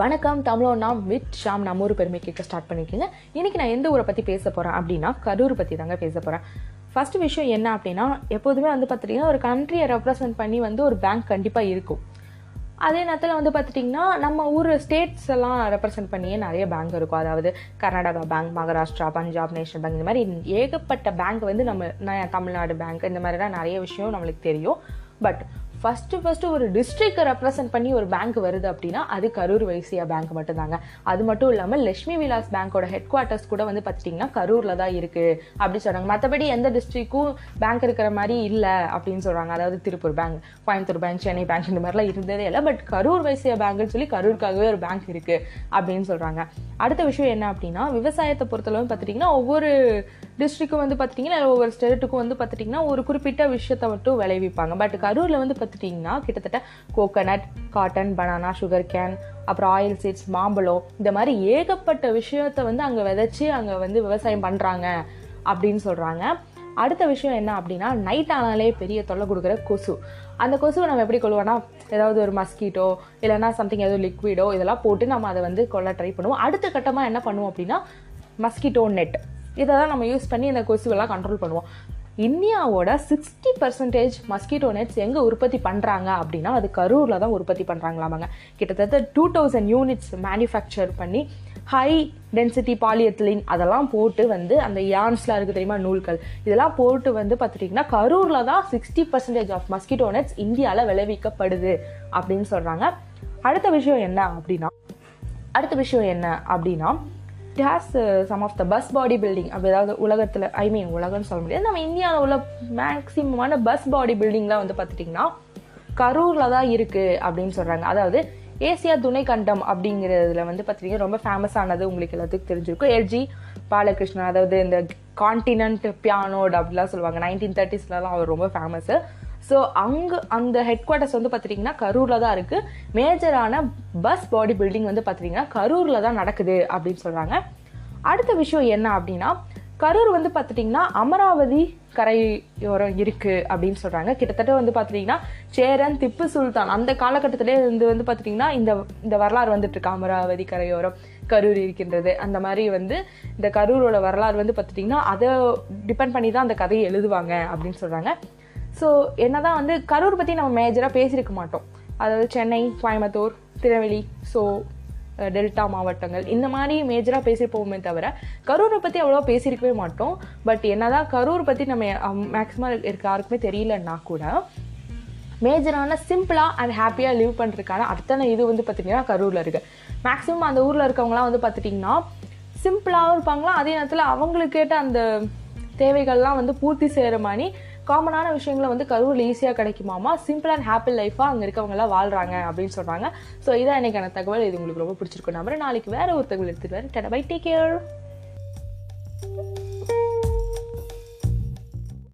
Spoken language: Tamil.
வணக்கம் தமிழோனா வித் ஷாம். நம்ம ஊர் பெருமை கேட்க ஸ்டார்ட் பண்ணியிருக்கீங்க இன்னைக்கு நான் எந்த ஊரை பற்றி பேச போகிறேன் அப்படின்னா கரூர் பற்றி தாங்க பேச போகிறேன் ஃபர்ஸ்ட் விஷயம் என்ன அப்படின்னா எப்போதுமே வந்து பார்த்துட்டிங்கன்னா ஒரு கண்ட்ரியை ரெப்ரசன்ட் பண்ணி வந்து ஒரு பேங்க் கண்டிப்பாக இருக்கும். அதே நேரத்தில் வந்து பார்த்துட்டிங்கன்னா நம்ம ஊர் ஸ்டேட்ஸ் எல்லாம் ரெப்ரசென்ட் பண்ணியே நிறைய பேங்க் இருக்கும். அதாவது Karnataka bank Maharashtra Punjab national bank இந்த மாதிரி ஏகப்பட்ட பேங்க் வந்து நம்ம தமிழ்நாடு பேங்க் இந்த மாதிரிலாம் நிறைய விஷயம் நம்மளுக்கு தெரியும். பட் ஃபஸ்ட்டு ஃபஸ்ட்டு ஒரு டிஸ்ட்ரிக்டை ரெப்ரசென்ட் பண்ணி ஒரு பேங்க் வருது அப்படின்னா அது கரூர் வைசியா பேங்க் மட்டும்தாங்க. அது மட்டும் இல்லாமல் லட்சுமி விலாஸ் பேங்க்கோட ஹெட் குவார்ட்டர்ஸ் கூட வந்து பார்த்துட்டிங்கன்னா கரூரில் தான் இருக்குது அப்படி சொல்கிறாங்க மற்றபடி எந்த டிஸ்ட்ரிக்கும் பேங்க் இருக்கிற மாதிரி இல்லை அப்படின்னு சொல்கிறாங்க அதாவது Tiruppur bank Coimbatore bank Chennai bank இந்த மாதிரிலாம் இருந்ததே இல்லை. பட் கரூர் வைசியா பேங்க்னு சொல்லி கரூருக்காகவே ஒரு பேங்க் இருக்குது அப்படின்னு சொல்கிறாங்க அடுத்த விஷயம் என்ன அப்படின்னா விவசாயத்தை பொறுத்தளவு பார்த்துட்டிங்கன்னா ஒவ்வொரு டிஸ்ட்ரிக்கும் வந்து பார்த்துட்டிங்கன்னா ஒவ்வொரு ஸ்டேட்டுக்கும் வந்து பார்த்துட்டிங்கன்னா ஒரு குறிப்பிட்ட விஷயத்தை மட்டும் விளைவிப்பாங்க. பட் கரூரில் வந்து பார்த்துட்டிங்கன்னா கிட்டத்தட்ட coconut cotton banana sugar cane அப்புறம் ஆயில் சீட்ஸ் மாம்பழம் இந்த மாதிரி ஏகப்பட்ட விஷயத்தை வந்து அங்கே விதைச்சி அங்கே வந்து விவசாயம் பண்ணுறாங்க அப்படின்னு சொல்கிறாங்க அடுத்த விஷயம் என்ன அப்படின்னா நைட் ஆனாலே பெரிய தொல்லை கொடுக்குற கொசு. அந்த கொசுவை நம்ம எப்படி கொள்வோம்னா ஏதாவது ஒரு மஸ்கிட்டோ இல்லைன்னா சம்திங் ஏதோ லிக்விடோ இதெல்லாம் போட்டு நம்ம அதை வந்து கொள்ள ட்ரை பண்ணுவோம். அடுத்த கட்டமாக என்ன பண்ணுவோம் அப்படின்னா மஸ்கிட்டோ நெட் இதை தான் நம்ம யூஸ் பண்ணி இந்த கொசுவெல்லாம் கண்ட்ரோல் பண்ணுவோம். இந்தியாவோட சிக்ஸ்டி பர்சன்டேஜ் மஸ்கிட்டோ நெட்ஸ் எங்கே உற்பத்தி பண்ணுறாங்க அப்படின்னா அது கரூரில் தான் உற்பத்தி பண்ணுறாங்களாமாங்க கிட்டத்தட்ட டூ தௌசண்ட் யூனிட்ஸ் மேனுஃபேக்சர் பண்ணி ஹை டென்சிட்டி பாலியத்திலின் அதெல்லாம் போட்டு வந்து அந்த யான்ஸ்லாம் இருக்குது தெரியுமா நூல்கள். இதெல்லாம் போட்டு வந்து பார்த்துட்டிங்கன்னா கரூரில் தான் sixty percentage of mosquito nets இந்தியாவில் விளைவிக்கப்படுது அப்படின்னு சொல்கிறாங்க அடுத்த விஷயம் என்ன அப்படின்னா அடுத்த விஷயம் என்ன அப்படின்னா it has some of the bus body building அப்படி அதாவது உலகத்தில் ஐ மீன் உலகம்னு சொல்ல முடியாது. நம்ம இந்தியாவில் உள்ள மேக்ஸிமமான பஸ் பாடி பில்டிங்லாம் வந்து பார்த்துட்டிங்கன்னா கரூரில் தான் இருக்குது அப்படின்னு சொல்கிறாங்க அதாவது ஏசியா துணை கண்டம் அப்படிங்கிறதுல வந்து பார்த்தீங்கன்னா ரொம்ப ஃபேமஸானது உங்களுக்கு எல்லாத்துக்கும் தெரிஞ்சிருக்கும். எல்ஜி பாலகிருஷ்ணன் அதாவது இந்த கான்டினென்ட் பியானோட் அப்படிலாம் சொல்லுவாங்க. நைன்டீன் தேர்ட்டிஸ்லலாம் அவர் ரொம்ப ஃபேமஸு ஸோ அங்கே அந்த ஹெட் குவார்ட்டர்ஸ் வந்து பார்த்துட்டிங்கன்னா கரூரில் தான் இருக்குது மேஜரான பஸ் பாடி பில்டிங் வந்து பார்த்துட்டிங்கன்னா கரூரில் தான் நடக்குது அப்படின்னு சொல்கிறாங்க அடுத்த விஷயம் என்ன அப்படின்னா கரூர் வந்து பார்த்துட்டிங்கன்னா அமராவதி கரையோரம் இருக்குது அப்படின்னு சொல்கிறாங்க கிட்டத்தட்ட வந்து பார்த்துட்டிங்கன்னா சேரன் திப்பு சுல்தான் அந்த காலகட்டத்திலே இருந்து வந்து பார்த்துட்டிங்கன்னா இந்த இந்த வரலாறு வந்துட்டு இருக்கு. அமராவதி கரையோரம் கரூர் இருக்கின்றது அந்த மாதிரி வந்து இந்த கரூரோட வரலாறு வந்து பார்த்துட்டிங்கன்னா அதை டிபெண்ட் பண்ணி தான் அந்த கதையை எழுதுவாங்க அப்படின்னு சொல்கிறாங்க ஸோ என்ன தான் வந்து கரூர் பற்றி நம்ம மேஜராக பேசியிருக்க மாட்டோம். அதாவது சென்னை கோயம்புத்தூர் திருநெல்வேலி ஸோ டெல்டா மாவட்டங்கள். இந்த மாதிரி மேஜராக பேசியிருப்போமே தவிர கரூரை பற்றி அவ்வளோவா பேசியிருக்கவே மாட்டோம். பட் என்னதான் கரூர் பற்றி நம்ம மேக்ஸிமம் இருக்க யாருக்குமே தெரியலன்னா கூட மேஜரான சிம்பிளாக அண்ட் ஹாப்பியாக லிவ் பண்ணுறதுக்கான அத்தனை இது வந்து பார்த்திங்கன்னா கரூரில் இருக்குது மேக்ஸிமம் அந்த ஊரில் இருக்கவங்களாம் வந்து பார்த்துட்டிங்கன்னா சிம்பிளாகவும் இருப்பாங்களா அதே நேரத்தில் அவங்களுக்கு கேட்ட அந்த தேவைகள்லாம் வந்து பூர்த்தி செய்கிற மாதிரி காமனான விஷயங்களை வந்து கரூரில் ஈஸியாக கிடைக்குமாமா? சிம்பிள் அண்ட் ஹாப்பி லைஃபாக அங்கே இருக்கவங்களாம் வாழ்கிறாங்க அப்படின்னு சொல்கிறாங்க ஸோ இதான் எனக்கான தகவல். இது உங்களுக்கு ரொம்ப பிடிச்சிருக்கும் நம்பர் நாளைக்கு வேறு ஒரு தகவல் எடுத்துகிட்டு வரேன். Bye take care